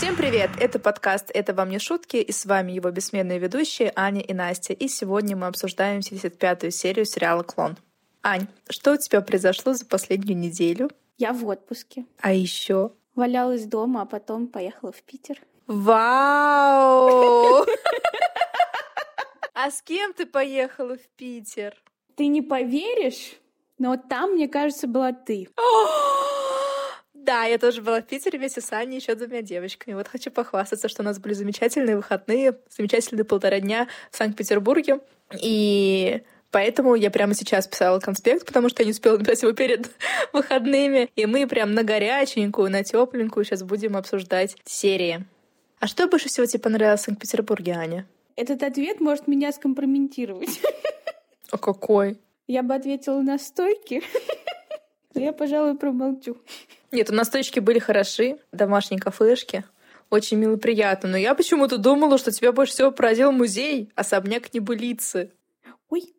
Всем привет! Это подкаст «Это вам не шутки» и с вами его бессменные ведущие Аня и Настя. И сегодня мы обсуждаем 75-ю серию сериала «Клон». Ань, что у тебя произошло за последнюю неделю? Я в отпуске. А еще? Валялась дома, а потом поехала в Питер. Вау! А с кем ты поехала в Питер? Ты не поверишь, но там, мне кажется, была ты. Да, я тоже была в Питере вместе с Аней еще двумя девочками. Вот хочу похвастаться, что у нас были замечательные выходные, замечательные полтора дня в Санкт-Петербурге. И Поэтому я прямо сейчас писала конспект, потому что я не успела написать его перед выходными. И мы прям на горяченькую, на тепленькую сейчас будем обсуждать серии. А что больше всего тебе понравилось в Санкт-Петербурге, Аня? Этот ответ может меня скомпрометировать. А какой? Я бы ответила на стойке. Я, пожалуй, промолчу. Нет, у нас точки были хороши, домашние кафешки. Очень мило приятно. Но я почему-то думала, что тебя больше всего поразил музей, особняк небылицы. Ой,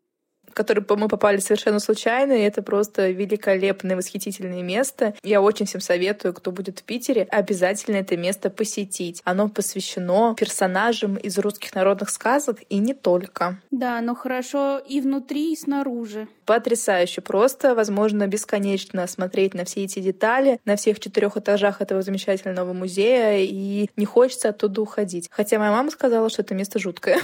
который мы попали совершенно случайно, и это просто великолепное, восхитительное место. Я очень всем советую, кто будет в Питере, обязательно это место посетить. Оно посвящено персонажам из русских народных сказок и не только. Да, оно хорошо и внутри, и снаружи. Потрясающе. Просто, возможно, бесконечно смотреть на все эти детали, на всех четырех этажах этого замечательного музея, и не хочется оттуда уходить. Хотя моя мама сказала, что это место жуткое.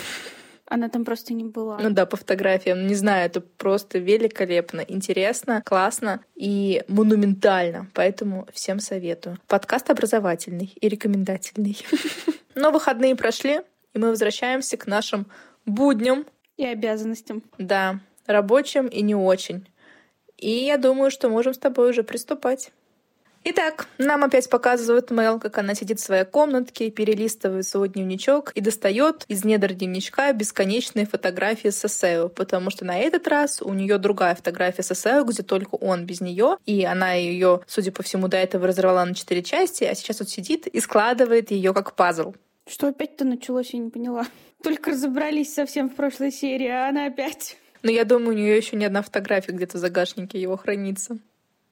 Она там просто не была. Ну да, по фотографиям. Не знаю, это просто великолепно, интересно, классно и монументально. Поэтому всем советую. Подкаст образовательный и рекомендательный. Но выходные прошли, и мы возвращаемся к нашим будням. И обязанностям. Да, рабочим и не очень. И я думаю, что можем с тобой уже приступать. Итак, нам опять показывают Мел, как она сидит в своей комнатке, перелистывает свой дневничок и достает из недр дневничка бесконечные фотографии с Сесео, потому что на этот раз у нее другая фотография с Сесео, где только он без нее, и она ее, судя по всему, до этого разорвала на четыре части, а сейчас вот сидит и складывает ее как пазл. Что опять-то началось, я не поняла. Только разобрались совсем в прошлой серии, а она опять... Но я думаю, у нее еще ни одна фотография где-то в загашнике его хранится.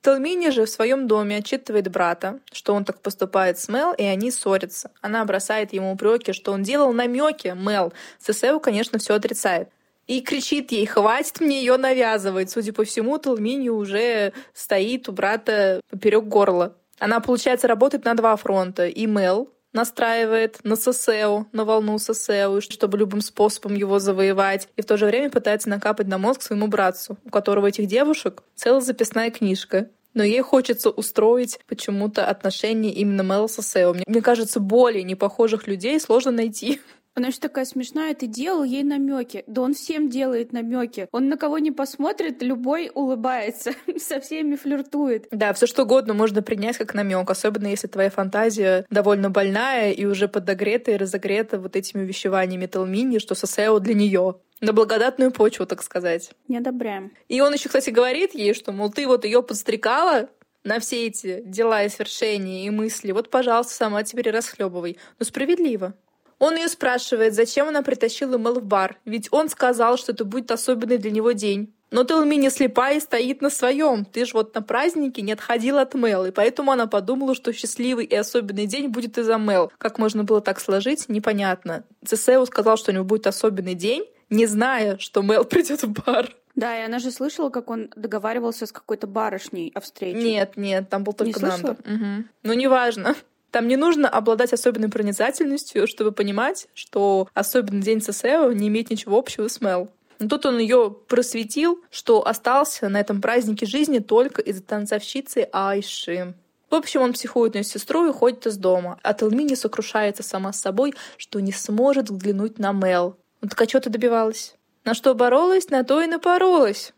Талмини же в своем доме отчитывает брата, что он так поступает с Мел, и они ссорятся. Она бросает ему упреки, что он делал намеки Мел. Сесеу, конечно, все отрицает. И кричит ей, хватит мне ее навязывать. Судя по всему, Талмини уже стоит у брата поперек горла. Она, получается, работает на два фронта. И Мел настраивает на ССЭО, на волну ССЭО, чтобы любым способом его завоевать, и в то же время пытается накапать на мозг своему братцу, у которого этих девушек целая записная книжка но ей хочется устроить почему-то отношения именно Мэл с Сео. Мне, мне кажется, более непохожих людей сложно найти. Она же такая смешная, ты делал ей намеки. Да он всем делает намеки. Он на кого не посмотрит, любой улыбается, со всеми флиртует. Да, все что угодно можно принять как намек, особенно если твоя фантазия довольно больная и уже подогрета и разогрета вот этими вещеваниями Талмини, что Сосео для нее на благодатную почву, так сказать. Не одобряем. И он еще, кстати, говорит ей, что, мол, ты вот ее подстрекала на все эти дела и свершения и мысли. Вот, пожалуйста, сама теперь расхлебывай. Но справедливо. Он ее спрашивает, зачем она притащила Мэл в бар, ведь он сказал, что это будет особенный для него день. Но Телми не слепая и стоит на своем. Ты ж вот на празднике не отходила от Мэл, и поэтому она подумала, что счастливый и особенный день будет из-за Мэл. Как можно было так сложить, непонятно. Цесеу сказал, что у него будет особенный день, не зная, что Мэл придет в бар. Да, и она же слышала, как он договаривался с какой-то барышней о встрече. Нет, нет, там был только Нанда. Угу. Ну, неважно. Там не нужно обладать особенной проницательностью, чтобы понимать, что особенный день ССЭО не имеет ничего общего с Мел. Но тут он ее просветил, что остался на этом празднике жизни только из-за танцовщицы Айши. В общем, он психует на сестру и уходит из дома. А Телмини сокрушается сама с собой, что не сможет взглянуть на Мел. Ну так а что ты добивалась? На что боролась, на то и напоролась.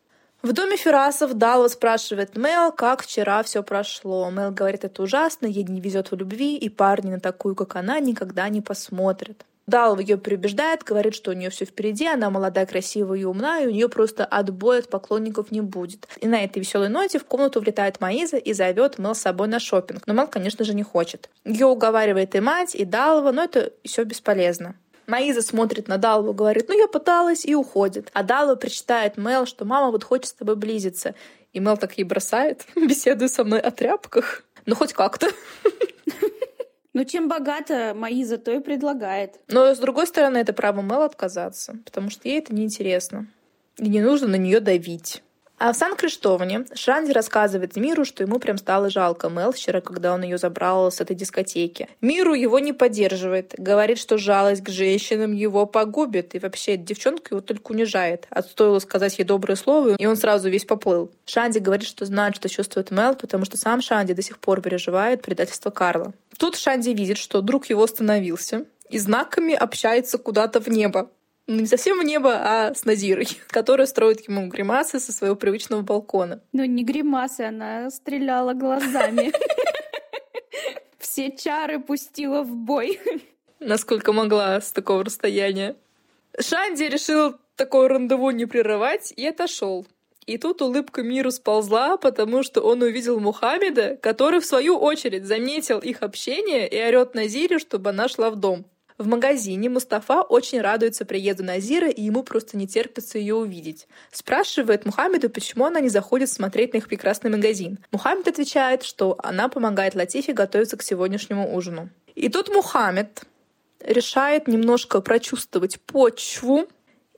В доме Ферасов Дала спрашивает Мел, как вчера все прошло. Мел говорит, это ужасно, ей не везет в любви, и парни на такую, как она, никогда не посмотрят. Дал ее переубеждает, говорит, что у нее все впереди, она молодая, красивая и умная, и у нее просто отбоя от поклонников не будет. И на этой веселой ноте в комнату влетает Маиза и зовет Мел с собой на шопинг. Но Мел, конечно же, не хочет. Ее уговаривает и мать, и Далова, но это все бесполезно. Маиза смотрит на Далву, говорит, ну я пыталась, и уходит. А Далва прочитает Мел, что мама вот хочет с тобой близиться. И Мел так ей бросает, беседуя со мной о тряпках. Ну хоть как-то. Ну, чем богата Маиза, то и предлагает. Но, с другой стороны, это право Мэл отказаться, потому что ей это неинтересно. И не нужно на нее давить. А в Сан-Криштоване Шанди рассказывает Миру, что ему прям стало жалко Мел вчера, когда он ее забрал с этой дискотеки. Миру его не поддерживает, говорит, что жалость к женщинам его погубит, и вообще эта девчонка его только унижает. А стоило сказать ей доброе слово, и он сразу весь поплыл. Шанди говорит, что знает, что чувствует Мел, потому что сам Шанди до сих пор переживает предательство Карла. Тут Шанди видит, что друг его остановился, и знаками общается куда-то в небо не совсем в небо, а с Назирой, которая строит ему гримасы со своего привычного балкона. Ну, не гримасы, она стреляла глазами. Все чары пустила в бой. Насколько могла с такого расстояния. Шанди решил такое рандеву не прерывать и отошел. И тут улыбка миру сползла, потому что он увидел Мухаммеда, который, в свою очередь, заметил их общение и орет Назире, чтобы она шла в дом. В магазине Мустафа очень радуется приезду Назира, и ему просто не терпится ее увидеть. Спрашивает Мухаммеду, почему она не заходит смотреть на их прекрасный магазин. Мухаммед отвечает, что она помогает Латифе готовиться к сегодняшнему ужину. И тут Мухаммед решает немножко прочувствовать почву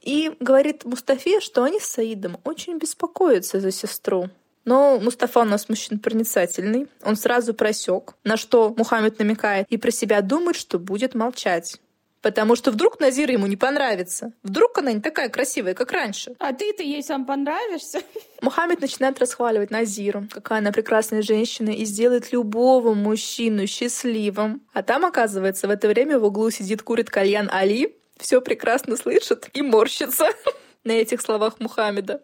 и говорит Мустафе, что они с Саидом очень беспокоятся за сестру. Но Мустафа у нас мужчина проницательный. Он сразу просек, на что Мухаммед намекает, и про себя думает, что будет молчать. Потому что вдруг Назира ему не понравится. Вдруг она не такая красивая, как раньше. А ты-то ей сам понравишься. Мухаммед начинает расхваливать Назиру, какая она прекрасная женщина и сделает любого мужчину счастливым. А там, оказывается, в это время в углу сидит, курит кальян Али, все прекрасно слышит и морщится на этих словах Мухаммеда.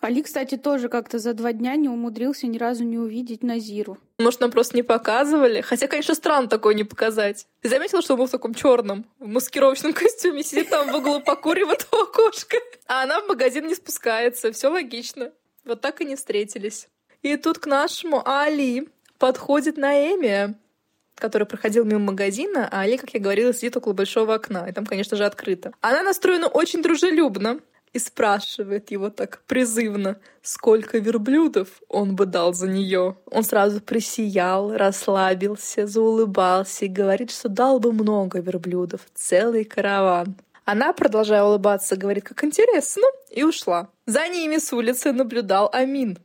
Али, кстати, тоже как-то за два дня не умудрился ни разу не увидеть Назиру. Может, нам просто не показывали? Хотя, конечно, странно такое не показать. Ты заметила, что он был в таком черном, в маскировочном костюме, сидит там в углу, покуривает у окошка. А она в магазин не спускается. Все логично. Вот так и не встретились. И тут к нашему Али подходит Наэмия, который проходил мимо магазина, а Али, как я говорила, сидит около большого окна, и там, конечно же, открыто. Она настроена очень дружелюбно и спрашивает его так призывно, сколько верблюдов он бы дал за нее. Он сразу присиял, расслабился, заулыбался и говорит, что дал бы много верблюдов, целый караван. Она, продолжая улыбаться, говорит, как интересно, и ушла. За ними с улицы наблюдал Амин.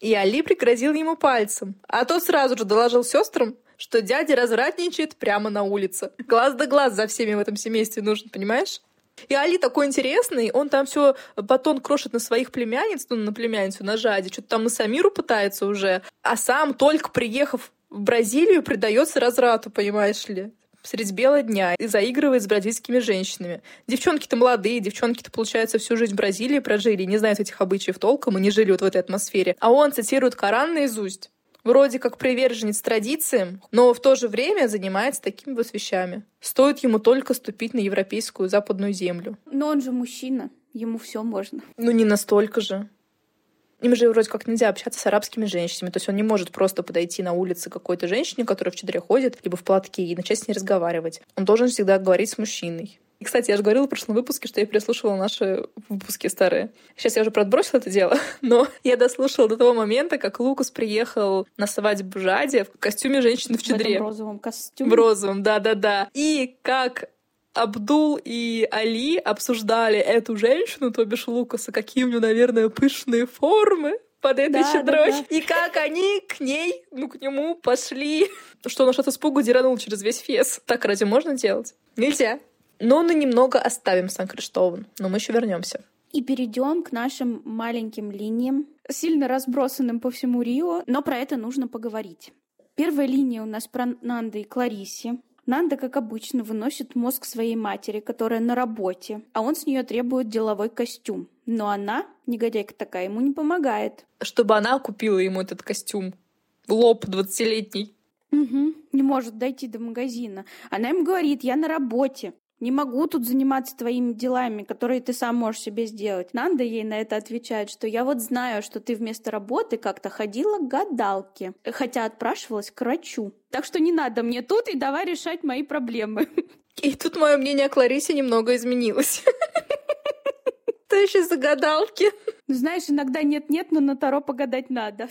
И Али пригрозил ему пальцем, а тот сразу же доложил сестрам, что дядя развратничает прямо на улице. Глаз да глаз за всеми в этом семействе нужен, понимаешь? И Али такой интересный, он там все батон крошит на своих племянниц, ну, на племянницу, на Жаде, что-то там на Самиру пытается уже, а сам, только приехав в Бразилию, предается разврату, понимаешь ли средь бела дня и заигрывает с бразильскими женщинами. Девчонки-то молодые, девчонки-то, получается, всю жизнь в Бразилии прожили, не знают этих обычаев толком и не жили вот в этой атмосфере. А он цитирует Коран наизусть вроде как приверженец традициям, но в то же время занимается такими вот вещами. Стоит ему только ступить на европейскую западную землю. Но он же мужчина, ему все можно. Ну не настолько же. Им же вроде как нельзя общаться с арабскими женщинами. То есть он не может просто подойти на улице какой-то женщине, которая в чадре ходит, либо в платке, и начать с ней разговаривать. Он должен всегда говорить с мужчиной. И, кстати, я же говорила в прошлом выпуске, что я переслушивала наши выпуски старые. Сейчас я уже подбросила это дело, но я дослушала до того момента, как Лукас приехал на свадьбу Жади в костюме женщины в чадре. В розовом костюме. В розовом, да-да-да. И как Абдул и Али обсуждали эту женщину, то бишь Лукаса, какие у нее, наверное, пышные формы под этой да, щедрой. Да, да. И как они к ней, ну, к нему пошли. Что он что-то испугу деранул через весь фес. Так разве можно делать? Нельзя. Но мы немного оставим Сан-Криштован, но мы еще вернемся. И перейдем к нашим маленьким линиям, сильно разбросанным по всему Рио, но про это нужно поговорить. Первая линия у нас про Нанда и Клариси. Нанда, как обычно, выносит мозг своей матери, которая на работе, а он с нее требует деловой костюм. Но она, негодяйка такая, ему не помогает. Чтобы она купила ему этот костюм. Лоб двадцатилетний. Угу, не может дойти до магазина. Она им говорит, я на работе. Не могу тут заниматься твоими делами, которые ты сам можешь себе сделать. Нанда ей на это отвечает, что я вот знаю, что ты вместо работы как-то ходила к гадалке, хотя отпрашивалась к врачу. Так что не надо мне тут и давай решать мои проблемы. И тут мое мнение о Кларисе немного изменилось. Ты еще за гадалки. Знаешь, иногда нет-нет, но на Таро погадать надо.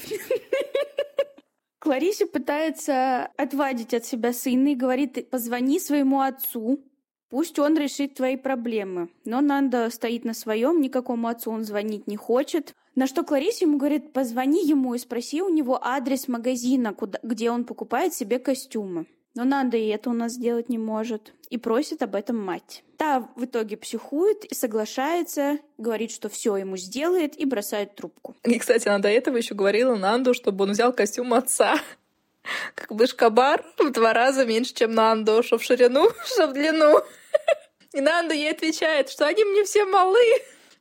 Кларисе пытается отвадить от себя сына и говорит, позвони своему отцу, пусть он решит твои проблемы. Но Нанда стоит на своем, никакому отцу он звонить не хочет. На что Кларисе ему говорит, позвони ему и спроси у него адрес магазина, куда, где он покупает себе костюмы. Но Нанда и это у нас сделать не может. И просит об этом мать. Та в итоге психует и соглашается, говорит, что все ему сделает и бросает трубку. И, кстати, она до этого еще говорила Нанду, чтобы он взял костюм отца. Как бы шкабар в два раза меньше, чем Нанду, что в ширину, что в длину. И Нанда ей отвечает, что они мне все малы.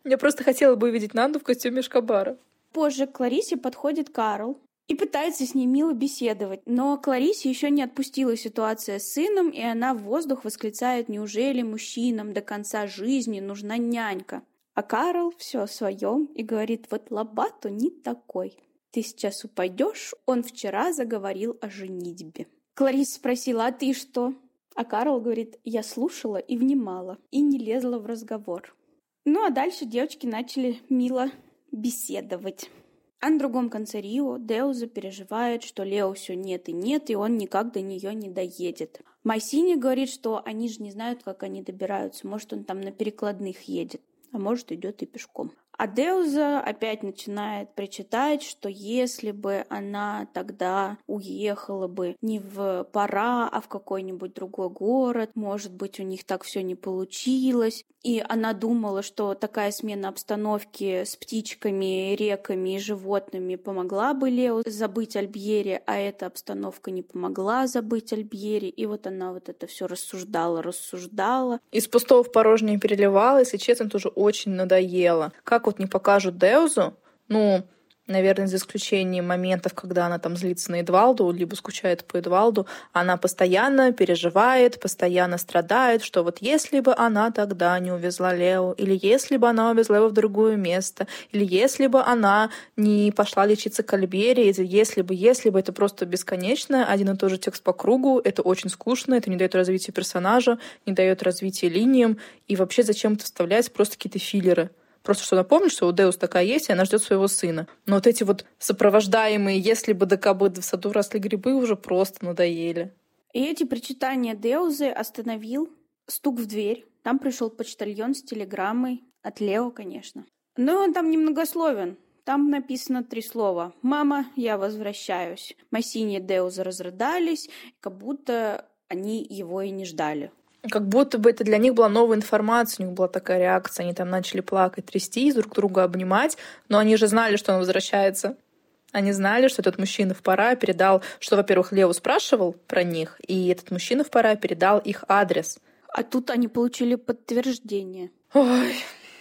Я просто хотела бы увидеть Нанду в костюме шкабара. Позже к Кларисе подходит Карл, и пытается с ней мило беседовать. Но Кларисе еще не отпустила ситуация с сыном, и она в воздух восклицает «Неужели мужчинам до конца жизни нужна нянька?» А Карл все о своем и говорит «Вот Лобату не такой. Ты сейчас упадешь, он вчера заговорил о женитьбе». Клариса спросила «А ты что?» А Карл говорит «Я слушала и внимала, и не лезла в разговор». Ну а дальше девочки начали мило беседовать. А на другом конце Рио Деуза переживает, что Лео все нет и нет, и он никак до нее не доедет. Майсини говорит, что они же не знают, как они добираются. Может, он там на перекладных едет, а может, идет и пешком. А Деуза опять начинает причитать, что если бы она тогда уехала бы не в Пара, а в какой-нибудь другой город, может быть, у них так все не получилось. И она думала, что такая смена обстановки с птичками, реками и животными помогла бы Лео забыть Альбьери, а эта обстановка не помогла забыть Альбьери. И вот она вот это все рассуждала, рассуждала. Из пустого в порожнее переливалась, и честно, тоже очень надоело. Как вот не покажут Деузу, ну, наверное, за исключением моментов, когда она там злится на Эдвалду, либо скучает по Эдвалду, она постоянно переживает, постоянно страдает, что вот если бы она тогда не увезла Лео, или если бы она увезла его в другое место, или если бы она не пошла лечиться к Альбере, если бы, если бы, это просто бесконечно, один и тот же текст по кругу, это очень скучно, это не дает развития персонажа, не дает развития линиям, и вообще зачем это вставлять просто какие-то филлеры. Просто что напомнить, что у Деус такая есть, и она ждет своего сына. Но вот эти вот сопровождаемые, если бы да кабы в саду росли грибы, уже просто надоели. И эти причитания Деузы остановил стук в дверь. Там пришел почтальон с телеграммой. От Лео, конечно. Но он там немногословен. Там написано три слова. «Мама, я возвращаюсь». Массини и Деуза разрыдались, как будто они его и не ждали. Как будто бы это для них была новая информация, у них была такая реакция. Они там начали плакать, трястись, друг друга обнимать, но они же знали, что он возвращается. Они знали, что этот мужчина в пора передал, что, во-первых, Лео спрашивал про них, и этот мужчина в пора передал их адрес. А тут они получили подтверждение. Ой.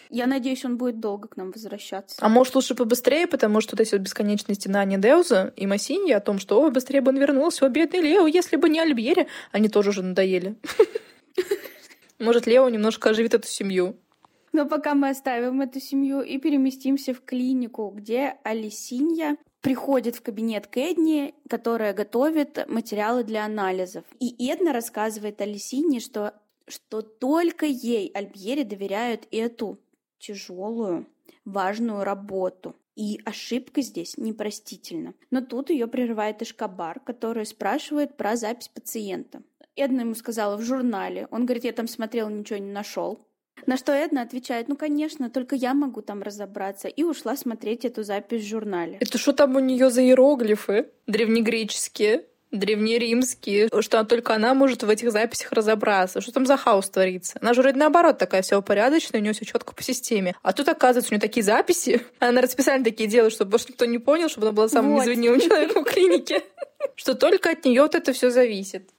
Я надеюсь, он будет долго к нам возвращаться. А может, лучше побыстрее, потому что вот эти вот бесконечные стенания Деуза и Массиньи о том, что «Ой, быстрее бы он вернулся, о, бедный Лео, если бы не Альбьери», они тоже уже надоели. Может, Лео немножко оживит эту семью. Но пока мы оставим эту семью и переместимся в клинику, где Алисинья приходит в кабинет к Эдне, которая готовит материалы для анализов. И Эдна рассказывает Алисинье, что, что только ей Альбьери доверяют эту тяжелую, важную работу. И ошибка здесь непростительна. Но тут ее прерывает Эшкабар, который спрашивает про запись пациента. Эдна ему сказала в журнале. Он говорит, я там смотрел, ничего не нашел. На что Эдна отвечает, ну, конечно, только я могу там разобраться. И ушла смотреть эту запись в журнале. Это что там у нее за иероглифы? Древнегреческие? древнеримские, что только она может в этих записях разобраться. Что там за хаос творится? Она же вроде наоборот такая вся упорядоченная, у нее все четко по системе. А тут, оказывается, у нее такие записи. Она, наверное, специально такие делает, чтобы больше никто не понял, чтобы она была самым вот. незвенимым человеком в клинике. Что только от нее вот это все зависит.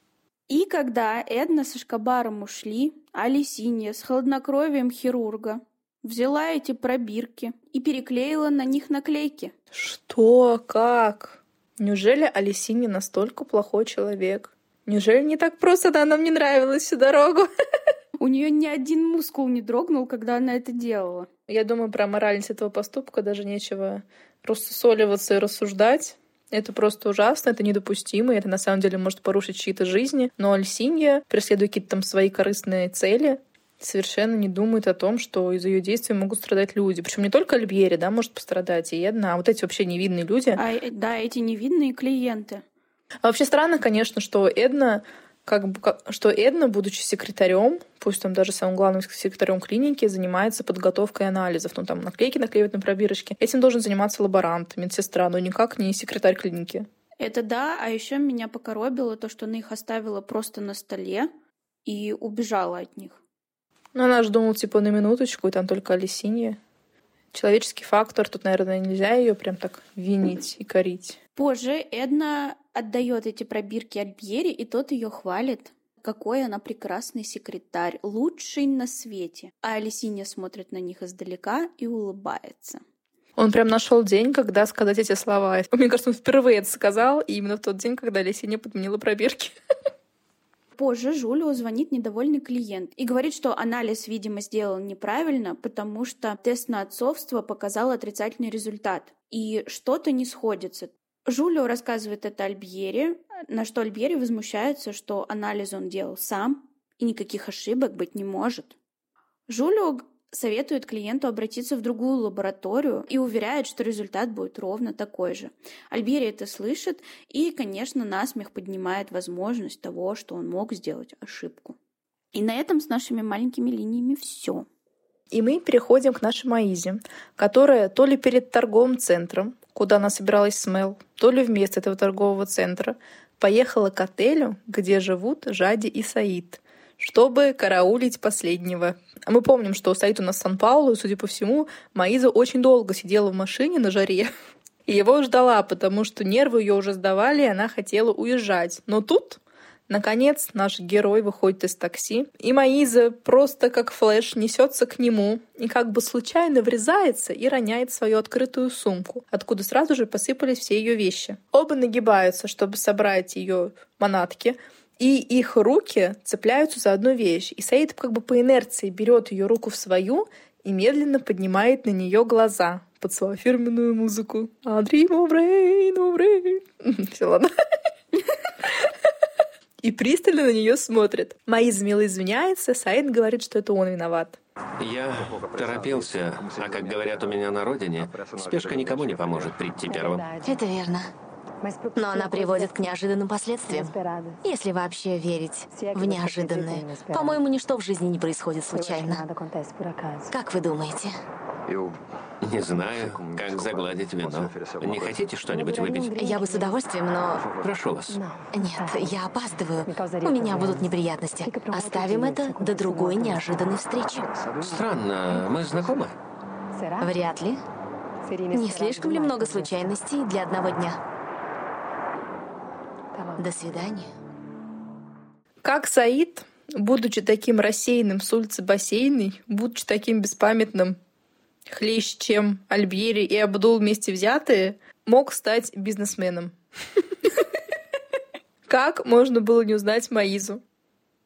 И когда Эдна со Шкабаром ушли, Алисинья с хладнокровием хирурга взяла эти пробирки и переклеила на них наклейки. Что? Как? Неужели Алисинья настолько плохой человек? Неужели не так просто да, нам не нравилась всю дорогу? У нее ни один мускул не дрогнул, когда она это делала. Я думаю, про моральность этого поступка даже нечего рассусоливаться и рассуждать. Это просто ужасно, это недопустимо, и это на самом деле может порушить чьи-то жизни. Но Альсинья, преследуя какие-то там свои корыстные цели, совершенно не думает о том, что из ее действий могут страдать люди. Причем не только Альбьери, да, может пострадать, и Эдна, а вот эти вообще невидные люди. А, э, да, эти невидные клиенты. А вообще странно, конечно, что Эдна как как, что Эдна, будучи секретарем, пусть там даже самым главным секретарем клиники, занимается подготовкой анализов. Ну, там наклейки наклеивают на пробирочки. Этим должен заниматься лаборант, медсестра, но никак не секретарь клиники. Это да, а еще меня покоробило то, что она их оставила просто на столе и убежала от них. Ну, она же думала, типа, на минуточку, и там только Алисинья. Человеческий фактор, тут, наверное, нельзя ее прям так винить и корить. Позже Эдна отдает эти пробирки Альбьери, и тот ее хвалит. Какой она прекрасный секретарь, лучший на свете. А Алисинья смотрит на них издалека и улыбается. Он прям нашел день, когда сказать эти слова. Мне кажется, он впервые это сказал, и именно в тот день, когда Алисинья подменила пробирки. Позже Жулио звонит недовольный клиент и говорит, что анализ, видимо, сделал неправильно, потому что тест на отцовство показал отрицательный результат. И что-то не сходится. Жулио рассказывает это Альбьере, на что Альбьери возмущается, что анализ он делал сам, и никаких ошибок быть не может. Жулио советует клиенту обратиться в другую лабораторию и уверяет, что результат будет ровно такой же. Альбери это слышит и, конечно, насмех поднимает возможность того, что он мог сделать ошибку. И на этом с нашими маленькими линиями все. И мы переходим к нашей Маизе, которая то ли перед торговым центром, куда она собиралась с Мел, то ли вместо этого торгового центра поехала к отелю, где живут Жади и Саид, чтобы караулить последнего. А мы помним, что Саид у нас Сан-Паулу, и, судя по всему, Маиза очень долго сидела в машине на жаре, и его ждала, потому что нервы ее уже сдавали, и она хотела уезжать. Но тут Наконец, наш герой выходит из такси, и Маиза просто как флэш несется к нему и как бы случайно врезается и роняет свою открытую сумку, откуда сразу же посыпались все ее вещи. Оба нагибаются, чтобы собрать ее манатки, и их руки цепляются за одну вещь. И Саид как бы по инерции берет ее руку в свою и медленно поднимает на нее глаза под свою фирменную музыку. Dream of rain. Все, ладно и пристально на нее смотрит. Маиз мило извиняется, Саид говорит, что это он виноват. Я торопился, а как говорят у меня на родине, спешка никому не поможет прийти первым. Это верно. Но она приводит к неожиданным последствиям. Если вообще верить в неожиданное. По-моему, ничто в жизни не происходит случайно. Как вы думаете? Не знаю, как загладить вино. Не хотите что-нибудь выпить? Я бы с удовольствием, но... Прошу вас. Нет, я опаздываю. У меня будут неприятности. Оставим это до другой неожиданной встречи. Странно, мы знакомы? Вряд ли. Не слишком ли много случайностей для одного дня? До свидания. Как Саид, будучи таким рассеянным с улицы бассейной, будучи таким беспамятным, хлеще, чем Альбьери и Абдул вместе взятые, мог стать бизнесменом. Как можно было не узнать Маизу?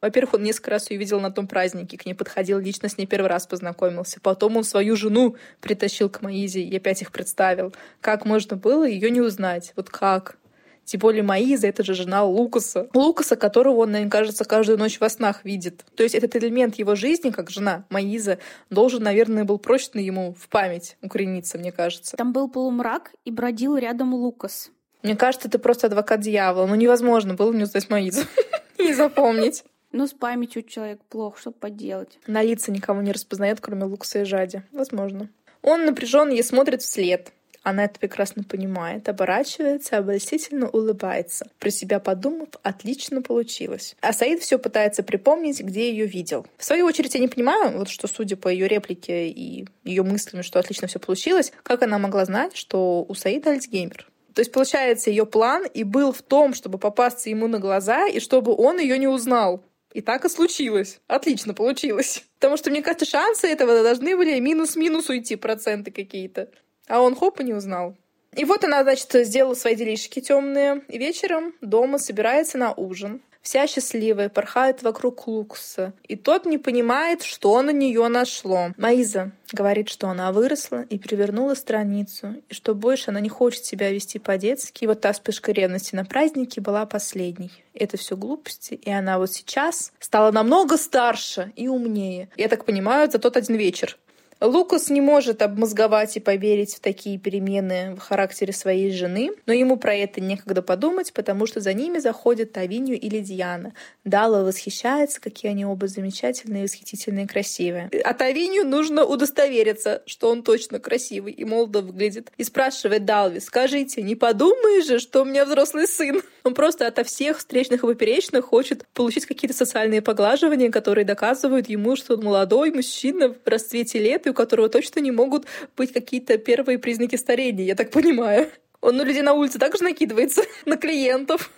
Во-первых, он несколько раз ее видел на том празднике, к ней подходил, лично с ней первый раз познакомился. Потом он свою жену притащил к Маизе и опять их представил. Как можно было ее не узнать? Вот как? Тем более Маиза — это же жена Лукаса. Лукаса, которого он, мне кажется, каждую ночь во снах видит. То есть этот элемент его жизни, как жена Маиза, должен, наверное, был прочно ему в память укорениться, мне кажется. Там был полумрак, и бродил рядом Лукас. Мне кажется, это просто адвокат дьявола. Ну, невозможно было не узнать Маизу. Не запомнить. Ну, с памятью человек плохо, что поделать. На лица никого не распознает, кроме Лукаса и Жади. Возможно. Он напряженно ей смотрит вслед. Она это прекрасно понимает, оборачивается, обольстительно улыбается. Про себя подумав, отлично получилось. А Саид все пытается припомнить, где ее видел. В свою очередь, я не понимаю, вот что, судя по ее реплике и ее мыслями, что отлично все получилось, как она могла знать, что у Саида Альцгеймер. То есть, получается, ее план и был в том, чтобы попасться ему на глаза, и чтобы он ее не узнал. И так и случилось. Отлично получилось. Потому что, мне кажется, шансы этого должны были минус-минус уйти, проценты какие-то. А он хоп и не узнал. И вот она, значит, сделала свои делишки темные. И вечером дома собирается на ужин. вся счастливая, порхает вокруг Лукса. И тот не понимает, что на нее нашло. Маиза говорит, что она выросла и перевернула страницу, и что больше она не хочет себя вести по-детски. И вот та вспышка ревности на празднике была последней. Это все глупости, и она вот сейчас стала намного старше и умнее. Я так понимаю, за тот один вечер. Лукас не может обмозговать и поверить в такие перемены в характере своей жены, но ему про это некогда подумать, потому что за ними заходят Тавинью и Лидиана. Дала восхищается, какие они оба замечательные, восхитительные, красивые. А Тавинью нужно удостовериться, что он точно красивый и молодо выглядит. И спрашивает Далви, скажите, не подумаешь же, что у меня взрослый сын? Он просто ото всех встречных и поперечных хочет получить какие-то социальные поглаживания, которые доказывают ему, что он молодой мужчина в расцвете лет, и у которого точно не могут быть какие-то первые признаки старения, я так понимаю. Он на людей на улице также накидывается на клиентов.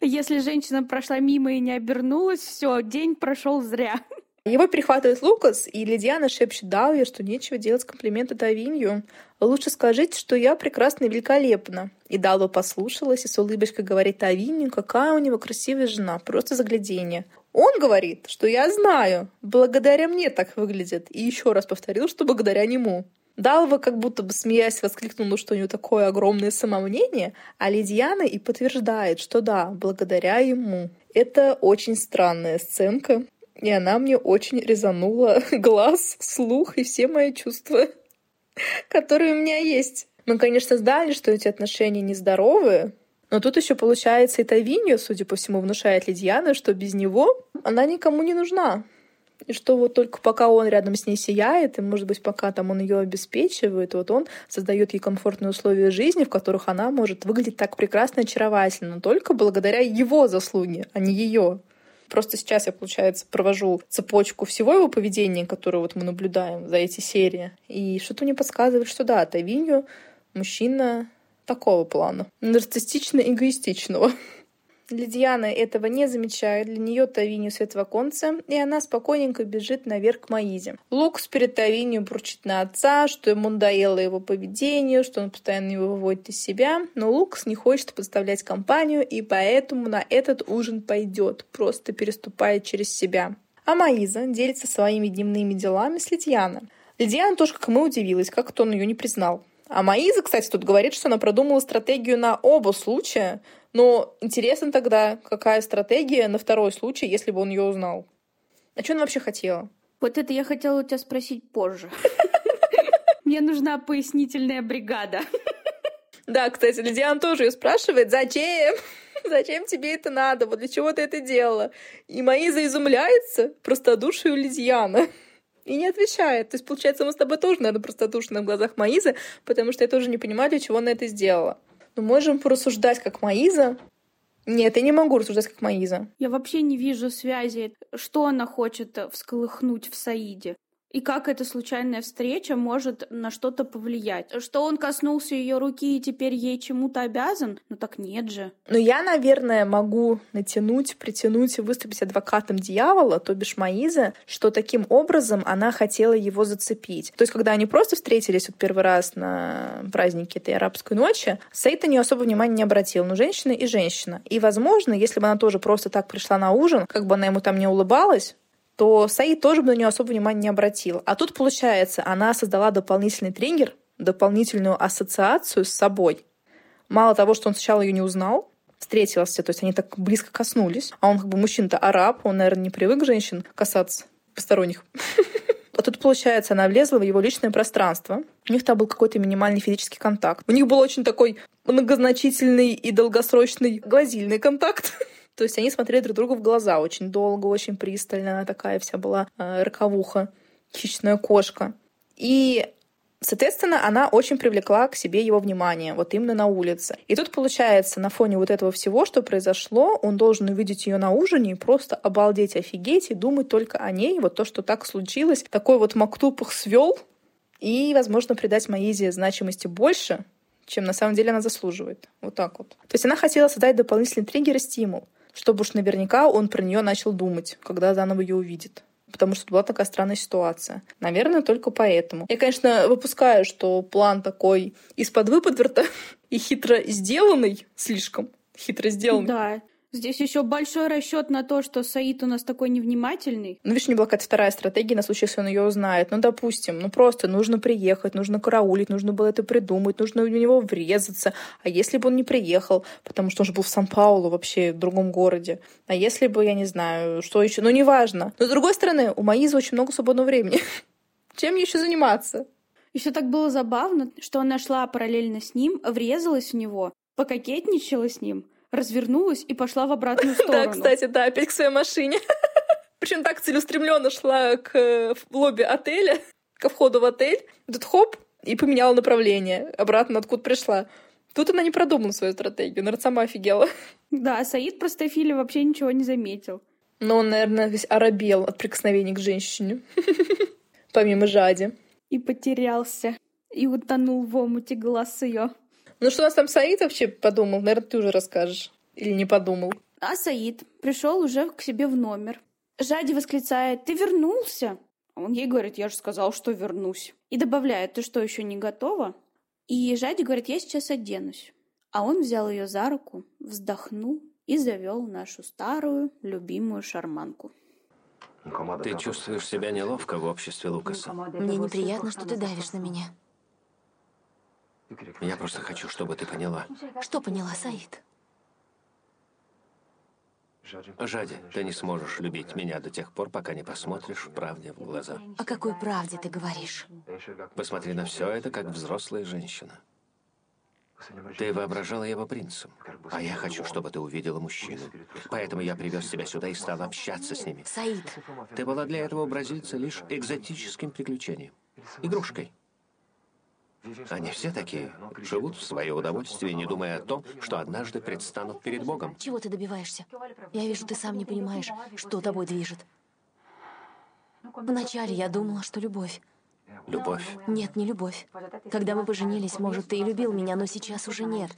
Если женщина прошла мимо и не обернулась, все, день прошел зря. Его перехватывает Лукас, и Лидиана шепчет Далве, что нечего делать комплименты Тавинью. Лучше скажите, что я прекрасна и великолепна. И Далва послушалась и с улыбочкой говорит Тавинью, какая у него красивая жена, просто загляденье. Он говорит, что я знаю, благодаря мне так выглядит, и еще раз повторил, что благодаря нему. Далва как будто бы смеясь воскликнула, что у нее такое огромное самомнение, а Лидиана и подтверждает, что да, благодаря ему. Это очень странная сценка, и она мне очень резанула глаз, слух и все мои чувства, которые у меня есть. Мы, конечно, знали, что эти отношения нездоровые, но тут еще получается и Тавиньо, судя по всему, внушает Лидьяна, что без него она никому не нужна. И что вот только пока он рядом с ней сияет, и, может быть, пока там он ее обеспечивает, вот он создает ей комфортные условия жизни, в которых она может выглядеть так прекрасно и очаровательно, но только благодаря его заслуге, а не ее. Просто сейчас я, получается, провожу цепочку всего его поведения, которое вот мы наблюдаем за эти серии. И что-то мне подсказывает, что да, Тавинью мужчина такого плана. Нарциссично-эгоистичного. Лидиана этого не замечает, для нее Тавинью светлоконца, и она спокойненько бежит наверх к Маизе. Лукс перед Тавинью бурчит на отца, что ему надоело его поведение, что он постоянно его выводит из себя, но Лукс не хочет подставлять компанию, и поэтому на этот ужин пойдет, просто переступая через себя. А Маиза делится своими дневными делами с Лидианой. Лидиана тоже, как мы, удивилась, как то он ее не признал. А Маиза, кстати, тут говорит, что она продумала стратегию на оба случая, но интересно тогда, какая стратегия на второй случай, если бы он ее узнал. А что она вообще хотела? Вот это я хотела у тебя спросить позже. Мне нужна пояснительная бригада. Да, кстати, Лидиан тоже ее спрашивает, зачем? Зачем тебе это надо? Вот для чего ты это делала? И Маиза изумляется простодушию Лидиана и не отвечает. То есть, получается, мы с тобой тоже, наверное, простодушны в глазах Маизы, потому что я тоже не понимаю, для чего она это сделала. Но можем порассуждать как Маиза. Нет, я не могу рассуждать как Маиза. Я вообще не вижу связи, что она хочет всколыхнуть в Саиде. И как эта случайная встреча может на что-то повлиять? Что он коснулся ее руки и теперь ей чему-то обязан? Ну так нет же. Ну я, наверное, могу натянуть, притянуть и выступить адвокатом дьявола, то бишь Маиза, что таким образом она хотела его зацепить. То есть, когда они просто встретились вот первый раз на празднике этой арабской ночи, Сейта не особо внимания не обратил. Ну, женщина и женщина. И, возможно, если бы она тоже просто так пришла на ужин, как бы она ему там не улыбалась, то Саид тоже бы на нее особо внимания не обратил. А тут, получается, она создала дополнительный триггер, дополнительную ассоциацию с собой. Мало того, что он сначала ее не узнал, встретился, то есть они так близко коснулись, а он как бы мужчина-то араб, он, наверное, не привык женщин касаться посторонних. А тут, получается, она влезла в его личное пространство. У них там был какой-то минимальный физический контакт. У них был очень такой многозначительный и долгосрочный глазильный контакт. То есть они смотрели друг другу в глаза очень долго, очень пристально. Она такая вся была э, роковуха, хищная кошка. И Соответственно, она очень привлекла к себе его внимание, вот именно на улице. И тут получается, на фоне вот этого всего, что произошло, он должен увидеть ее на ужине и просто обалдеть, офигеть и думать только о ней. Вот то, что так случилось, такой вот Мактуп их свел, и, возможно, придать Маизе значимости больше, чем на самом деле она заслуживает. Вот так вот. То есть она хотела создать дополнительный триггер и стимул чтобы уж наверняка он про нее начал думать, когда заново ее увидит потому что была такая странная ситуация. Наверное, только поэтому. Я, конечно, выпускаю, что план такой из-под выподверта и хитро сделанный, слишком хитро сделанный. Да. Здесь еще большой расчет на то, что Саид у нас такой невнимательный. Ну, видишь, не была какая-то вторая стратегия на случай, если он ее узнает. Ну, допустим, ну просто нужно приехать, нужно караулить, нужно было это придумать, нужно у него врезаться. А если бы он не приехал, потому что он же был в Сан-Паулу вообще, в другом городе. А если бы, я не знаю, что еще, ну, неважно. Но, с другой стороны, у Маизы очень много свободного времени. Чем еще заниматься? Еще так было забавно, что она шла параллельно с ним, врезалась в него, пококетничала с ним, развернулась и пошла в обратную сторону. Да, кстати, да, опять к своей машине. Причем так целеустремленно шла к э, лобби отеля, ко входу в отель. Тут хоп, и поменяла направление. Обратно откуда пришла. Тут она не продумала свою стратегию, наверное, сама офигела. Да, Саид просто Фили вообще ничего не заметил. Но он, наверное, весь оробел от прикосновений к женщине. Помимо жади. И потерялся. И утонул в омуте глаз ее. Ну что у нас там Саид вообще подумал? Наверное, ты уже расскажешь. Или не подумал. А Саид пришел уже к себе в номер. Жади восклицает, ты вернулся? А он ей говорит, я же сказал, что вернусь. И добавляет, ты что, еще не готова? И Жади говорит, я сейчас оденусь. А он взял ее за руку, вздохнул и завел нашу старую, любимую шарманку. Ты чувствуешь себя неловко в обществе Лукаса? Мне неприятно, что ты давишь на меня. Я просто хочу, чтобы ты поняла. Что поняла, Саид? Жади, ты не сможешь любить меня до тех пор, пока не посмотришь правде в глаза. О какой правде ты говоришь? Посмотри на все это, как взрослая женщина. Ты воображала его принцем, а я хочу, чтобы ты увидела мужчину. Поэтому я привез тебя сюда и стал общаться с ними. Саид. Ты была для этого бразильца лишь экзотическим приключением. Игрушкой. Они все такие, живут в свое удовольствие, не думая о том, что однажды предстанут перед Богом. Чего ты добиваешься? Я вижу, ты сам не понимаешь, что тобой движет. Вначале я думала, что любовь. Любовь? Нет, не любовь. Когда мы поженились, может, ты и любил меня, но сейчас уже нет.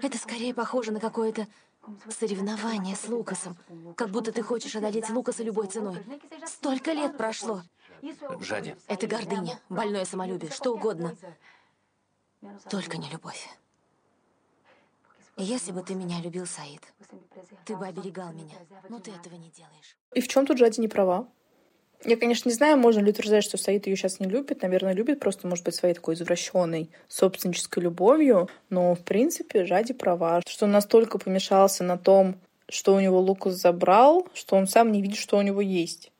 Это скорее похоже на какое-то соревнование с Лукасом. Как будто ты хочешь одолеть Лукаса любой ценой. Столько лет прошло. Жади. Это гордыня, больное самолюбие, что угодно. Только не любовь. Если бы ты меня любил, Саид, ты бы оберегал меня, но ты этого не делаешь. И в чем тут Жади не права? Я, конечно, не знаю, можно ли утверждать, что Саид ее сейчас не любит. Наверное, любит просто, может быть, своей такой извращенной собственнической любовью. Но, в принципе, Жади права, что он настолько помешался на том, что у него Лукас забрал, что он сам не видит, что у него есть.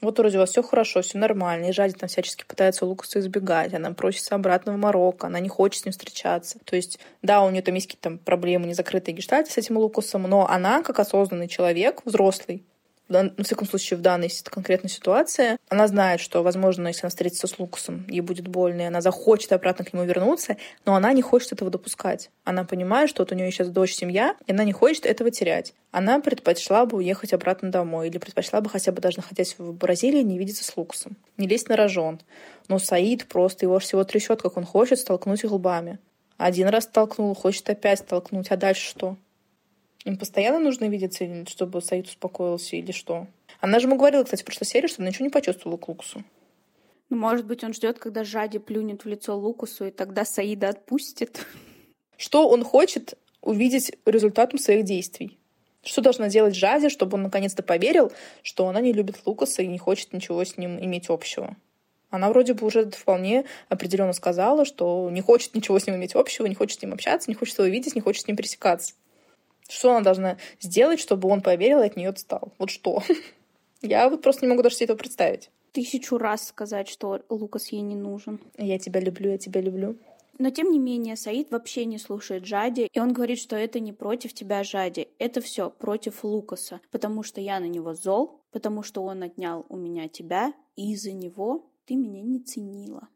Вот вроде у вас все хорошо, все нормально. И Жади там всячески пытается Лукаса избегать. Она просится обратно в Марокко, она не хочет с ним встречаться. То есть, да, у нее там есть какие-то проблемы, незакрытые гештальты с этим Лукасом, но она, как осознанный человек, взрослый, на всяком случае, в данной конкретной ситуации, она знает, что, возможно, если она встретится с Лукасом, ей будет больно, и она захочет обратно к нему вернуться, но она не хочет этого допускать. Она понимает, что вот у нее сейчас дочь, семья, и она не хочет этого терять. Она предпочла бы уехать обратно домой, или предпочла бы хотя бы даже находясь в Бразилии, не видеться с Лукасом, не лезть на рожон. Но Саид просто его всего трясет, как он хочет столкнуть их лбами. Один раз столкнул, хочет опять столкнуть, а дальше что? Им постоянно нужно видеться, чтобы Саид успокоился или что? Она же ему говорила, кстати, в прошлой серии, что она ничего не почувствовала к Лукусу. Ну, может быть, он ждет, когда Жади плюнет в лицо Лукусу, и тогда Саида отпустит. Что он хочет увидеть результатом своих действий? Что должна делать Жади, чтобы он наконец-то поверил, что она не любит Лукаса и не хочет ничего с ним иметь общего? Она вроде бы уже вполне определенно сказала, что не хочет ничего с ним иметь общего, не хочет с ним общаться, не хочет его видеть, не хочет с ним пересекаться. Что она должна сделать, чтобы он поверил и от нее отстал? Вот что? Я вот просто не могу даже себе этого представить. Тысячу раз сказать, что Лукас ей не нужен. Я тебя люблю, я тебя люблю. Но тем не менее, Саид вообще не слушает Жади, и он говорит, что это не против тебя, Жади, это все против Лукаса, потому что я на него зол, потому что он отнял у меня тебя, и из-за него ты меня не ценила.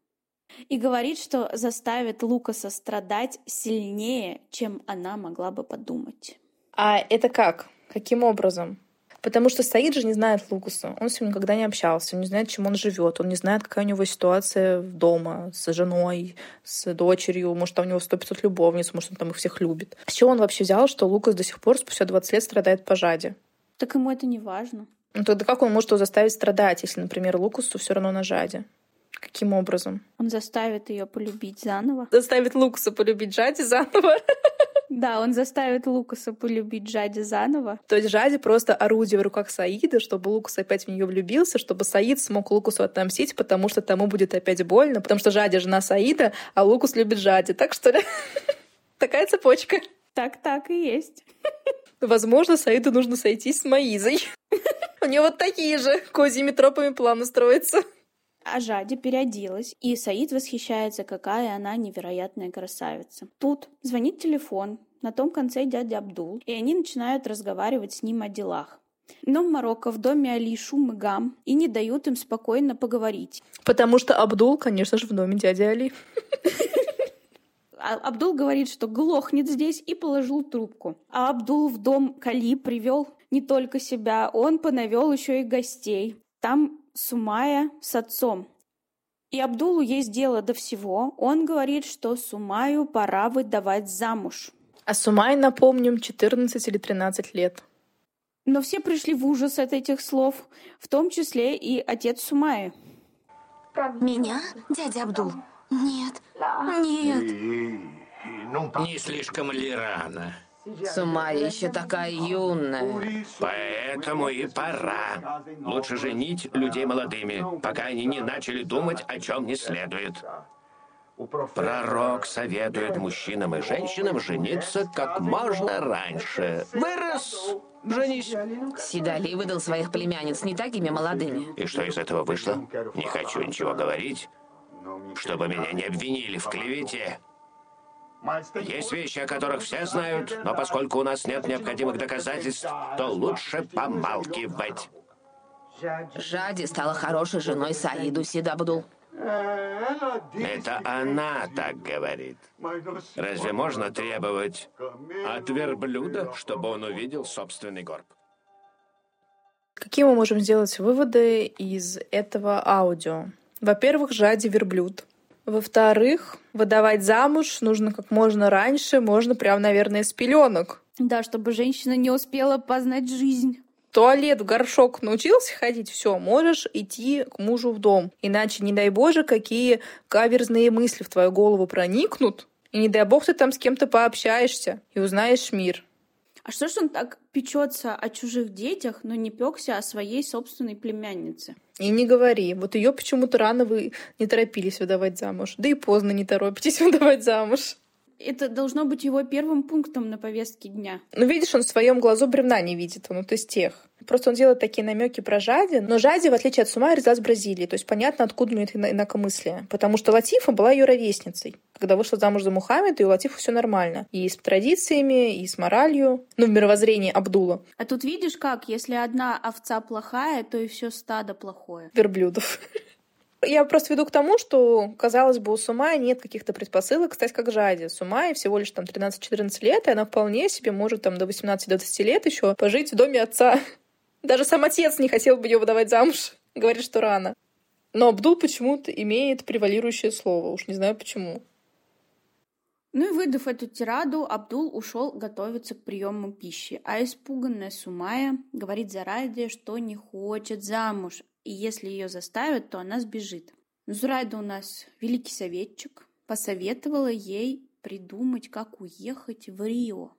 И говорит, что заставит Лукаса страдать сильнее, чем она могла бы подумать. А это как? Каким образом? Потому что Саид же не знает Лукаса. Он с ним никогда не общался, он не знает, чем он живет, он не знает, какая у него ситуация дома с женой, с дочерью, может, там у него сто пятьсот любовниц, может, он там их всех любит. С чего он вообще взял, что Лукас до сих пор спустя 20 лет страдает по жаде? Так ему это не важно. Ну тогда как он может его заставить страдать, если, например, Лукасу все равно на жаде? Каким образом? Он заставит ее полюбить заново. Заставит Лукаса полюбить Жади заново. Да, он заставит Лукаса полюбить Жади заново. То есть Жади просто орудие в руках Саида, чтобы Лукас опять в нее влюбился, чтобы Саид смог Лукасу отомстить, потому что тому будет опять больно, потому что Жади жена Саида, а Лукас любит Жади. Так что ли? Такая цепочка. Так-так и есть. Возможно, Саиду нужно сойтись с Маизой. У нее вот такие же козьими тропами планы строятся. А Жади переоделась, и Саид восхищается, какая она невероятная красавица. Тут звонит телефон, на том конце дядя Абдул, и они начинают разговаривать с ним о делах. Но в Марокко в доме Али шум и гам, и не дают им спокойно поговорить. Потому что Абдул, конечно же, в доме дяди Али. А Абдул говорит, что глохнет здесь, и положил трубку. А Абдул в дом Кали привел не только себя, он понавел еще и гостей. Там Сумая с отцом. И Абдулу есть дело до всего. Он говорит, что Сумаю пора выдавать замуж. А Сумай, напомним, 14 или 13 лет. Но все пришли в ужас от этих слов, в том числе и отец Сумаи. Меня? Дядя Абдул? Нет, нет. Не слишком ли рано? Сума еще такая юная. Поэтому и пора. Лучше женить людей молодыми, пока они не начали думать, о чем не следует. Пророк советует мужчинам и женщинам жениться как можно раньше. Вырос, женись. Сидали выдал своих племянниц не такими молодыми. И что из этого вышло? Не хочу ничего говорить, чтобы меня не обвинили в клевете. Есть вещи, о которых все знают, но поскольку у нас нет необходимых доказательств, то лучше помалкивать. Жади стала хорошей женой Саиду Сидабдул. Это она так говорит. Разве можно требовать от верблюда, чтобы он увидел собственный горб? Какие мы можем сделать выводы из этого аудио? Во-первых, Жади верблюд. Во-вторых, выдавать замуж нужно как можно раньше, можно прям, наверное, с пеленок. Да, чтобы женщина не успела познать жизнь. Туалет в горшок научился ходить, все, можешь идти к мужу в дом. Иначе, не дай боже, какие каверзные мысли в твою голову проникнут, и не дай бог ты там с кем-то пообщаешься и узнаешь мир. А что ж он так печется о чужих детях, но не пекся о своей собственной племяннице? И не говори. Вот ее почему-то рано вы не торопились выдавать замуж. Да и поздно не торопитесь выдавать замуж. Это должно быть его первым пунктом на повестке дня. Ну, видишь, он в своем глазу бревна не видит, он вот из тех. Просто он делает такие намеки про Жади, но Жади, в отличие от Сумай, родилась в Бразилии, то есть понятно, откуда у нее это инакомыслие. Потому что Латифа была ее ровесницей. Когда вышла замуж за Мухаммеда, и у Латифа все нормально. И с традициями, и с моралью, ну, в мировоззрении Абдула. А тут видишь как, если одна овца плохая, то и все стадо плохое. Верблюдов. Я просто веду к тому, что, казалось бы, у Сумая нет каких-то предпосылок стать как Жади. Сумай всего лишь там 13-14 лет, и она вполне себе может там до 18-20 лет еще пожить в доме отца. Даже сам отец не хотел бы ее выдавать замуж. Говорит, что рано. Но Абдул почему-то имеет превалирующее слово. Уж не знаю почему. Ну и выдав эту тираду, Абдул ушел готовиться к приему пищи, а испуганная Сумая говорит Зараде, что не хочет замуж, и если ее заставят, то она сбежит. Но Зурайда у нас великий советчик, посоветовала ей придумать, как уехать в Рио.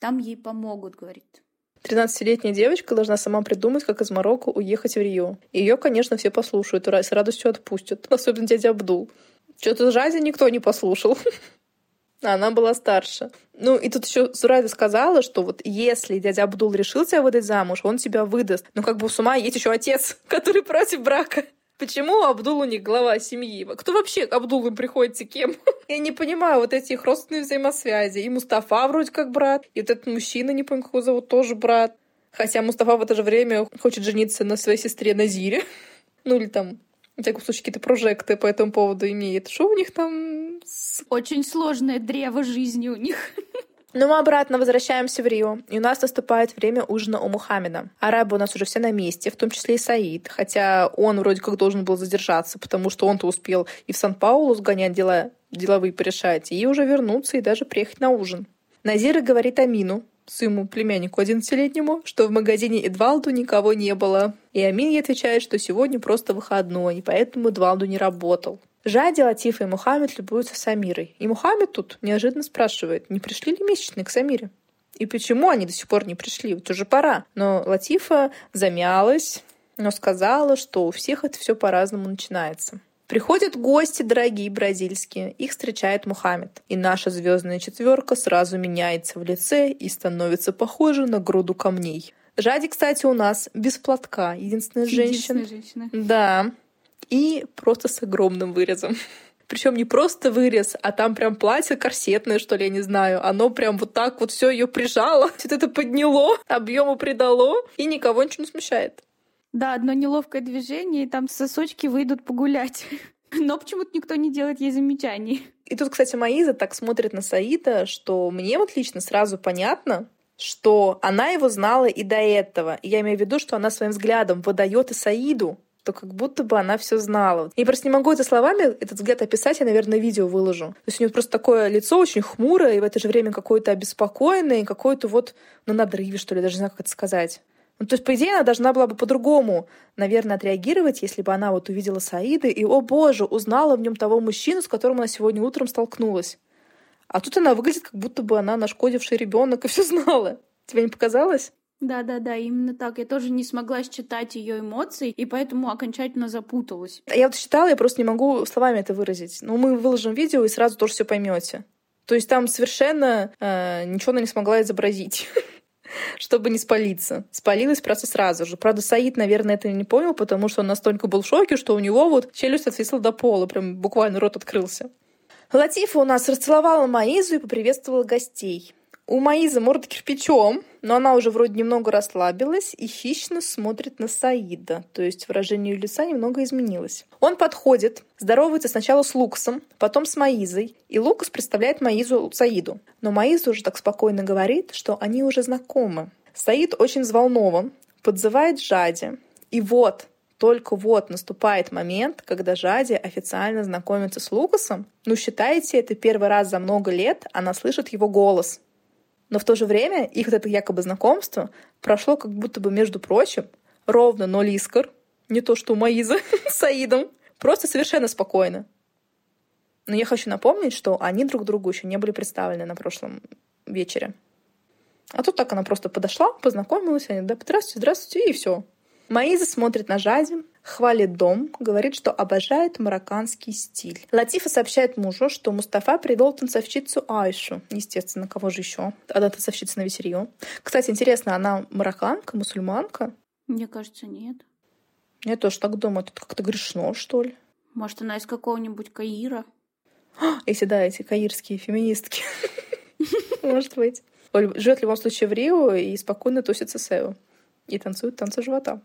Там ей помогут, говорит. 13-летняя девочка должна сама придумать, как из Марокко уехать в Рио. Ее, конечно, все послушают и с радостью отпустят. Особенно дядя Абдул. Что-то Жади никто не послушал. Она была старше. Ну, и тут еще Сурайда сказала, что вот если дядя Абдул решил тебя выдать замуж, он тебя выдаст. Но как бы у Сума есть еще отец, который против брака. Почему Абдул у них глава семьи? Кто вообще к Абдулу приходится кем? Я не понимаю вот этих родственных взаимосвязей. И Мустафа вроде как брат, и вот этот мужчина, не помню, как его зовут, тоже брат. Хотя Мустафа в это же время хочет жениться на своей сестре Назире. Ну или там, в всяком случае, какие-то прожекты по этому поводу имеет. Что у них там? Очень сложное древо жизни у них. Но мы обратно возвращаемся в Рио, и у нас наступает время ужина у Мухаммеда. Арабы у нас уже все на месте, в том числе и Саид, хотя он вроде как должен был задержаться, потому что он-то успел и в Сан-Паулу сгонять дела, деловые порешать, и уже вернуться и даже приехать на ужин. Назира говорит Амину, своему племяннику 11-летнему, что в магазине Эдвалду никого не было. И Амин ей отвечает, что сегодня просто выходной, и поэтому Эдвалду не работал. Жади, Латифа и Мухаммед любуются Самирой. И Мухаммед тут неожиданно спрашивает, не пришли ли месячные к Самире? И почему они до сих пор не пришли? Вот уже пора. Но Латифа замялась, но сказала, что у всех это все по-разному начинается. Приходят гости дорогие бразильские, их встречает Мухаммед. И наша звездная четверка сразу меняется в лице и становится похожа на груду камней. Жади, кстати, у нас без платка. Единственная женщина. Единственная женщина. Да. И просто с огромным вырезом. Причем не просто вырез, а там прям платье корсетное, что ли, я не знаю. Оно прям вот так вот все ее прижало, все это подняло, объему придало, и никого ничего не смущает. Да, одно неловкое движение, и там сосочки выйдут погулять. Но почему-то никто не делает ей замечаний. И тут, кстати, Маиза так смотрит на Саида, что мне вот лично сразу понятно, что она его знала и до этого. И я имею в виду, что она своим взглядом выдает и Саиду, то как будто бы она все знала. Я просто не могу это словами, этот взгляд описать, я, наверное, видео выложу. То есть у нее просто такое лицо очень хмурое, и в это же время какое-то обеспокоенное, и какое-то вот на надрыве, что ли, даже не знаю, как это сказать. Ну, то есть, по идее, она должна была бы по-другому, наверное, отреагировать, если бы она вот увидела Саида и, о боже, узнала в нем того мужчину, с которым она сегодня утром столкнулась. А тут она выглядит, как будто бы она нашкодивший ребенок и все знала. Тебе не показалось? Да, да, да, именно так. Я тоже не смогла считать ее эмоции, и поэтому окончательно запуталась. Я вот считала, я просто не могу словами это выразить. Но мы выложим видео и сразу тоже все поймете. То есть там совершенно э, ничего она не смогла изобразить. чтобы не спалиться. Спалилась просто сразу же. Правда, Саид, наверное, это не понял, потому что он настолько был в шоке, что у него вот челюсть отвисла до пола, прям буквально рот открылся. Латифа у нас расцеловала Маизу и поприветствовала гостей. У Маизы морда кирпичом, но она уже вроде немного расслабилась и хищно смотрит на Саида, то есть выражение ее лица немного изменилось. Он подходит, здоровается сначала с Лукасом, потом с Маизой, и Лукас представляет Маизу Саиду. Но Маиза уже так спокойно говорит, что они уже знакомы. Саид очень взволнован, подзывает Жади. И вот, только вот наступает момент, когда Жади официально знакомится с Лукасом. Ну, считайте, это первый раз за много лет она слышит его голос. Но в то же время их вот это якобы знакомство прошло как будто бы, между прочим, ровно ноль искр, не то что у Маиза с Саидом, просто совершенно спокойно. Но я хочу напомнить, что они друг другу еще не были представлены на прошлом вечере. А тут так она просто подошла, познакомилась, они, да, здравствуйте, здравствуйте, и все. Маиза смотрит на Жади, хвалит дом, говорит, что обожает марокканский стиль. Латифа сообщает мужу, что Мустафа привел танцовщицу Айшу. Естественно, кого же еще? Она танцовщица на веселье. Кстати, интересно, она марокканка, мусульманка? Мне кажется, нет. Я тоже так думаю. Тут как-то грешно, что ли? Может, она из какого-нибудь Каира? Если да, эти каирские феминистки. Может быть. Живет в любом случае в Рио и спокойно тусит с Эо. И танцует танцы живота.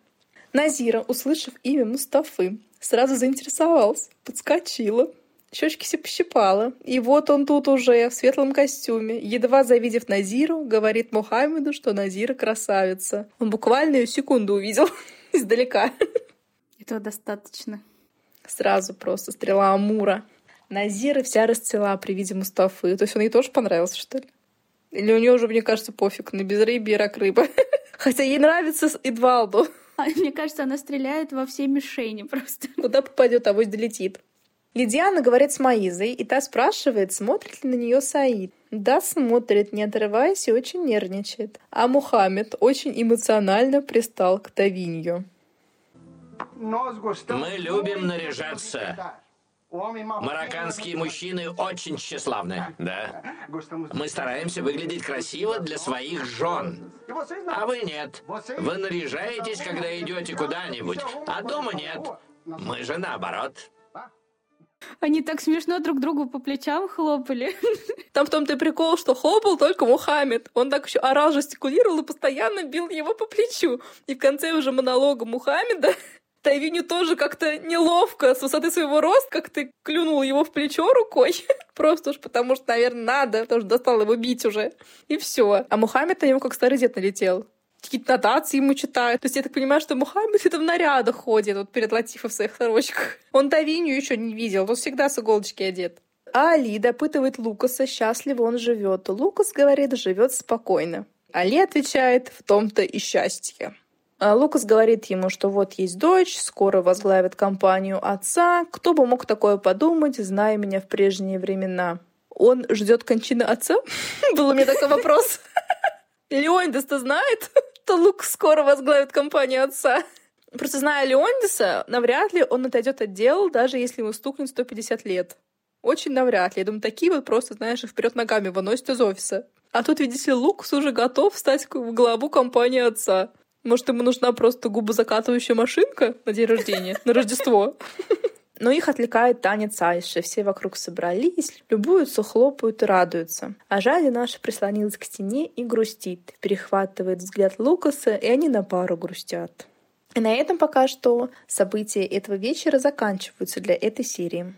Назира, услышав имя Мустафы, сразу заинтересовалась, подскочила, щечки все пощипала. И вот он тут уже в светлом костюме. Едва завидев Назиру, говорит Мухаммеду, что Назира красавица. Он буквально ее секунду увидел издалека. Этого достаточно. Сразу просто стрела Амура. Назира вся расцвела при виде Мустафы. То есть он ей тоже понравился, что ли? Или у нее уже, мне кажется, пофиг на безрыбье и рак рыба. Хотя ей нравится Эдвалду. А, мне кажется, она стреляет во все мишени просто. Куда попадет, авось долетит. Лидиана говорит с Маизой, и та спрашивает, смотрит ли на нее Саид. Да, смотрит, не отрываясь, и очень нервничает. А Мухаммед очень эмоционально пристал к Тавинью. Мы любим наряжаться. Марокканские мужчины очень тщеславны. Да. Мы стараемся выглядеть красиво для своих жен. А вы нет. Вы наряжаетесь, когда идете куда-нибудь, а дома нет. Мы же наоборот. Они так смешно друг другу по плечам хлопали. Там в том-то и прикол, что хлопал только Мухаммед. Он так еще орал, жестикулировал и постоянно бил его по плечу. И в конце уже монолога Мухаммеда Тайвиню тоже как-то неловко с высоты своего роста, как ты клюнул его в плечо рукой. Просто уж потому что, наверное, надо, потому что достал его бить уже. И все. А Мухаммед на него как старый дед налетел какие-то нотации ему читают. То есть я так понимаю, что Мухаммед это в нарядах ходит вот перед Латифом в своих сорочках. Он Тавинью еще не видел, он всегда с иголочки одет. А Али допытывает Лукаса, счастливо он живет. Лукас говорит, живет спокойно. Али отвечает, в том-то и счастье. А Лукас говорит ему, что вот есть дочь, скоро возглавит компанию отца. Кто бы мог такое подумать, зная меня в прежние времена? Он ждет кончины отца? Был у меня такой вопрос. Леонидас-то знает, что Лук скоро возглавит компанию отца? Просто зная Леондиса, навряд ли он отойдет от дел, даже если ему стукнет 150 лет. Очень навряд ли. Я думаю, такие вот просто, знаешь, вперед ногами выносят из офиса. А тут, видите ли, Лукас уже готов стать в главу компании отца. Может, ему нужна просто губозакатывающая машинка на день рождения, на Рождество? Но их отвлекает танец Айши. Все вокруг собрались, любуются, хлопают и радуются. А Жади наша прислонилась к стене и грустит. Перехватывает взгляд Лукаса, и они на пару грустят. И на этом пока что события этого вечера заканчиваются для этой серии.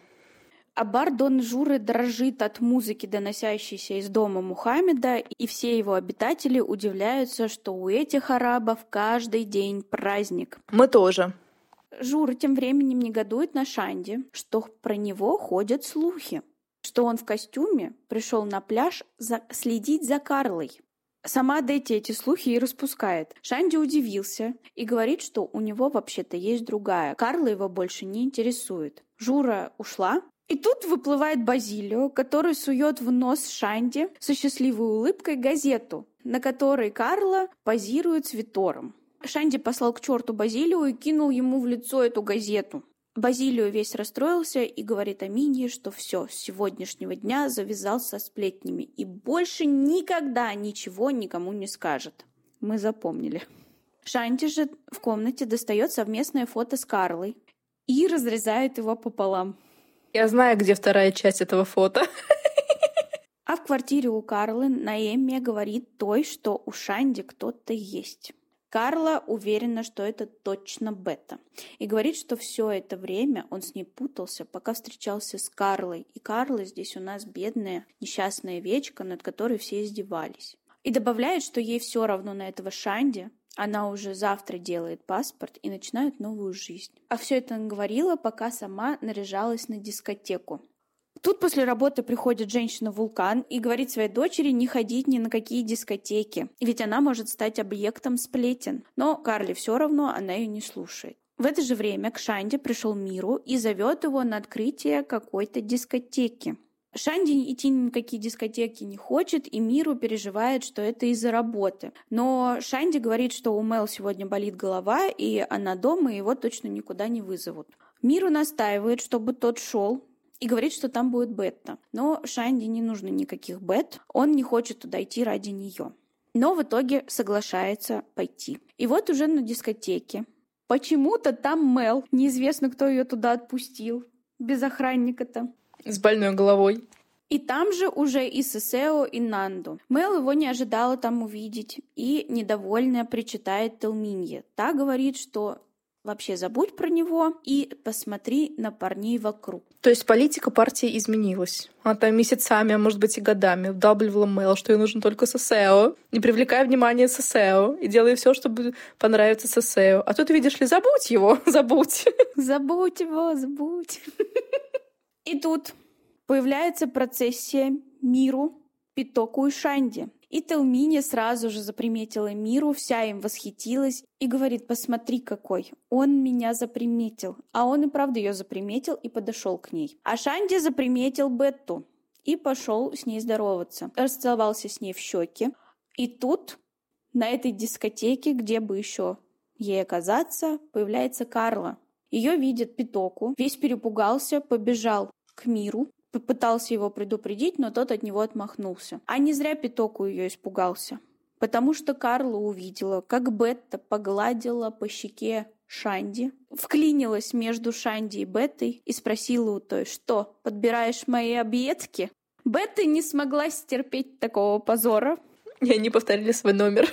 Абар Дон Журы дрожит от музыки, доносящейся из дома Мухаммеда, и все его обитатели удивляются, что у этих арабов каждый день праздник. Мы тоже. Жура тем временем негодует на Шанди, что про него ходят слухи, что он в костюме пришел на пляж за... следить за Карлой. Сама Дети эти слухи и распускает. Шанди удивился и говорит, что у него вообще-то есть другая. Карла его больше не интересует. Жура ушла, и тут выплывает Базилио, который сует в нос Шанди со счастливой улыбкой газету, на которой Карла позирует с Витором. Шанди послал к черту Базилио и кинул ему в лицо эту газету. Базилио весь расстроился и говорит Аминье, что все, с сегодняшнего дня завязал со сплетнями и больше никогда ничего никому не скажет. Мы запомнили. Шанти же в комнате достает совместное фото с Карлой и разрезает его пополам. Я знаю, где вторая часть этого фото. А в квартире у Карлы Наэмия говорит той, что у Шанди кто-то есть. Карла уверена, что это точно Бета. И говорит, что все это время он с ней путался, пока встречался с Карлой. И Карла здесь у нас бедная, несчастная вечка, над которой все издевались. И добавляет, что ей все равно на этого Шанди, она уже завтра делает паспорт и начинает новую жизнь. А все это она говорила, пока сама наряжалась на дискотеку. Тут после работы приходит женщина-вулкан и говорит своей дочери не ходить ни на какие дискотеки, ведь она может стать объектом сплетен. Но Карли все равно, она ее не слушает. В это же время к Шанде пришел Миру и зовет его на открытие какой-то дискотеки. Шанди идти ни какие дискотеки не хочет, и Миру переживает, что это из-за работы. Но Шанди говорит, что у Мел сегодня болит голова, и она дома, и его точно никуда не вызовут. Миру настаивает, чтобы тот шел, и говорит, что там будет Бетта. Но Шанди не нужно никаких бет, он не хочет туда идти ради нее. Но в итоге соглашается пойти. И вот уже на дискотеке. Почему-то там Мел, неизвестно, кто ее туда отпустил, без охранника-то. С больной головой. И там же уже и Сесео, и Нанду. Мэл его не ожидала там увидеть и, недовольная, причитает Телминье. Та говорит, что вообще забудь про него и посмотри на парней вокруг. То есть политика партии изменилась. Она там месяцами, а может быть и годами вдалбливала Мэл, что ей нужен только Сесео. Не привлекая внимание Сесео. И делай все, чтобы понравиться Сесео. А тут, видишь ли, забудь его, забудь. Забудь его, забудь. И тут появляется процессия Миру, Питоку и Шанди. И Телмини сразу же заприметила Миру, вся им восхитилась и говорит, посмотри какой, он меня заприметил. А он и правда ее заприметил и подошел к ней. А Шанди заприметил Бетту и пошел с ней здороваться. Расцеловался с ней в щеки. И тут на этой дискотеке, где бы еще ей оказаться, появляется Карла. Ее видит Питоку, весь перепугался, побежал к миру, попытался его предупредить, но тот от него отмахнулся. А не зря Питоку ее испугался, потому что Карла увидела, как Бетта погладила по щеке Шанди, вклинилась между Шанди и Беттой и спросила у той, что, подбираешь мои объедки? Бетта не смогла стерпеть такого позора. И они повторили свой номер.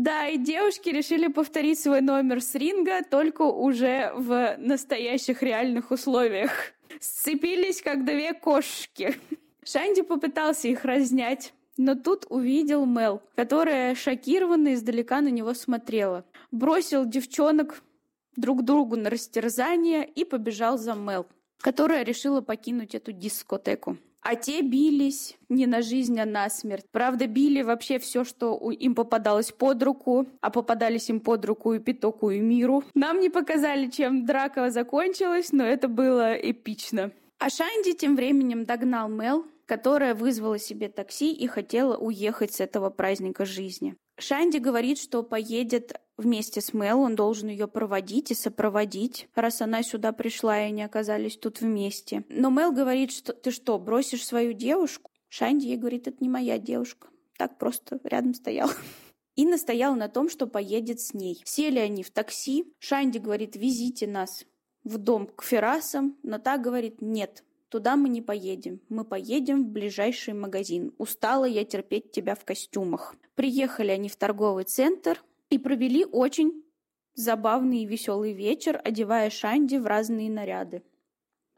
Да, и девушки решили повторить свой номер с ринга, только уже в настоящих реальных условиях. Сцепились, как две кошки. Шанди попытался их разнять, но тут увидел Мел, которая шокированно издалека на него смотрела. Бросил девчонок друг другу на растерзание и побежал за Мел, которая решила покинуть эту дискотеку. А те бились не на жизнь, а на смерть. Правда, били вообще все, что им попадалось под руку, а попадались им под руку и Питоку, и Миру. Нам не показали, чем драка закончилась, но это было эпично. А Шанди тем временем догнал Мел, которая вызвала себе такси и хотела уехать с этого праздника жизни. Шанди говорит, что поедет вместе с Мел, он должен ее проводить и сопроводить, раз она сюда пришла и они оказались тут вместе. Но Мел говорит, что ты что, бросишь свою девушку? Шанди ей говорит, это не моя девушка. Так просто рядом стоял. И настоял на том, что поедет с ней. Сели они в такси. Шанди говорит, везите нас в дом к Ферасам, но та говорит, нет, Туда мы не поедем. Мы поедем в ближайший магазин. Устала я терпеть тебя в костюмах. Приехали они в торговый центр и провели очень забавный и веселый вечер, одевая Шанди в разные наряды.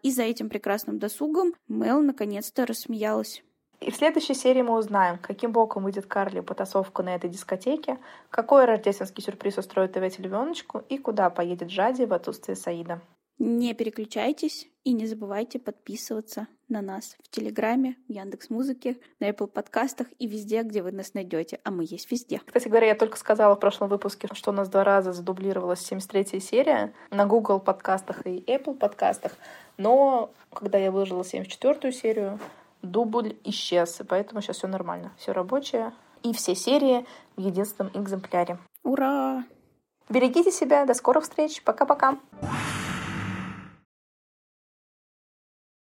И за этим прекрасным досугом Мел наконец-то рассмеялась. И в следующей серии мы узнаем, каким боком выйдет Карли потасовку на этой дискотеке, какой рождественский сюрприз устроит ТВ телевеночку и куда поедет Жади в отсутствие Саида. Не переключайтесь и не забывайте подписываться на нас в Телеграме, в Яндекс Музыке, на Apple подкастах и везде, где вы нас найдете. А мы есть везде. Кстати говоря, я только сказала в прошлом выпуске, что у нас два раза задублировалась 73 серия на Google подкастах и Apple подкастах. Но когда я выложила 74 серию, дубль исчез, и поэтому сейчас все нормально. Все рабочее. И все серии в единственном экземпляре. Ура! Берегите себя. До скорых встреч. Пока-пока.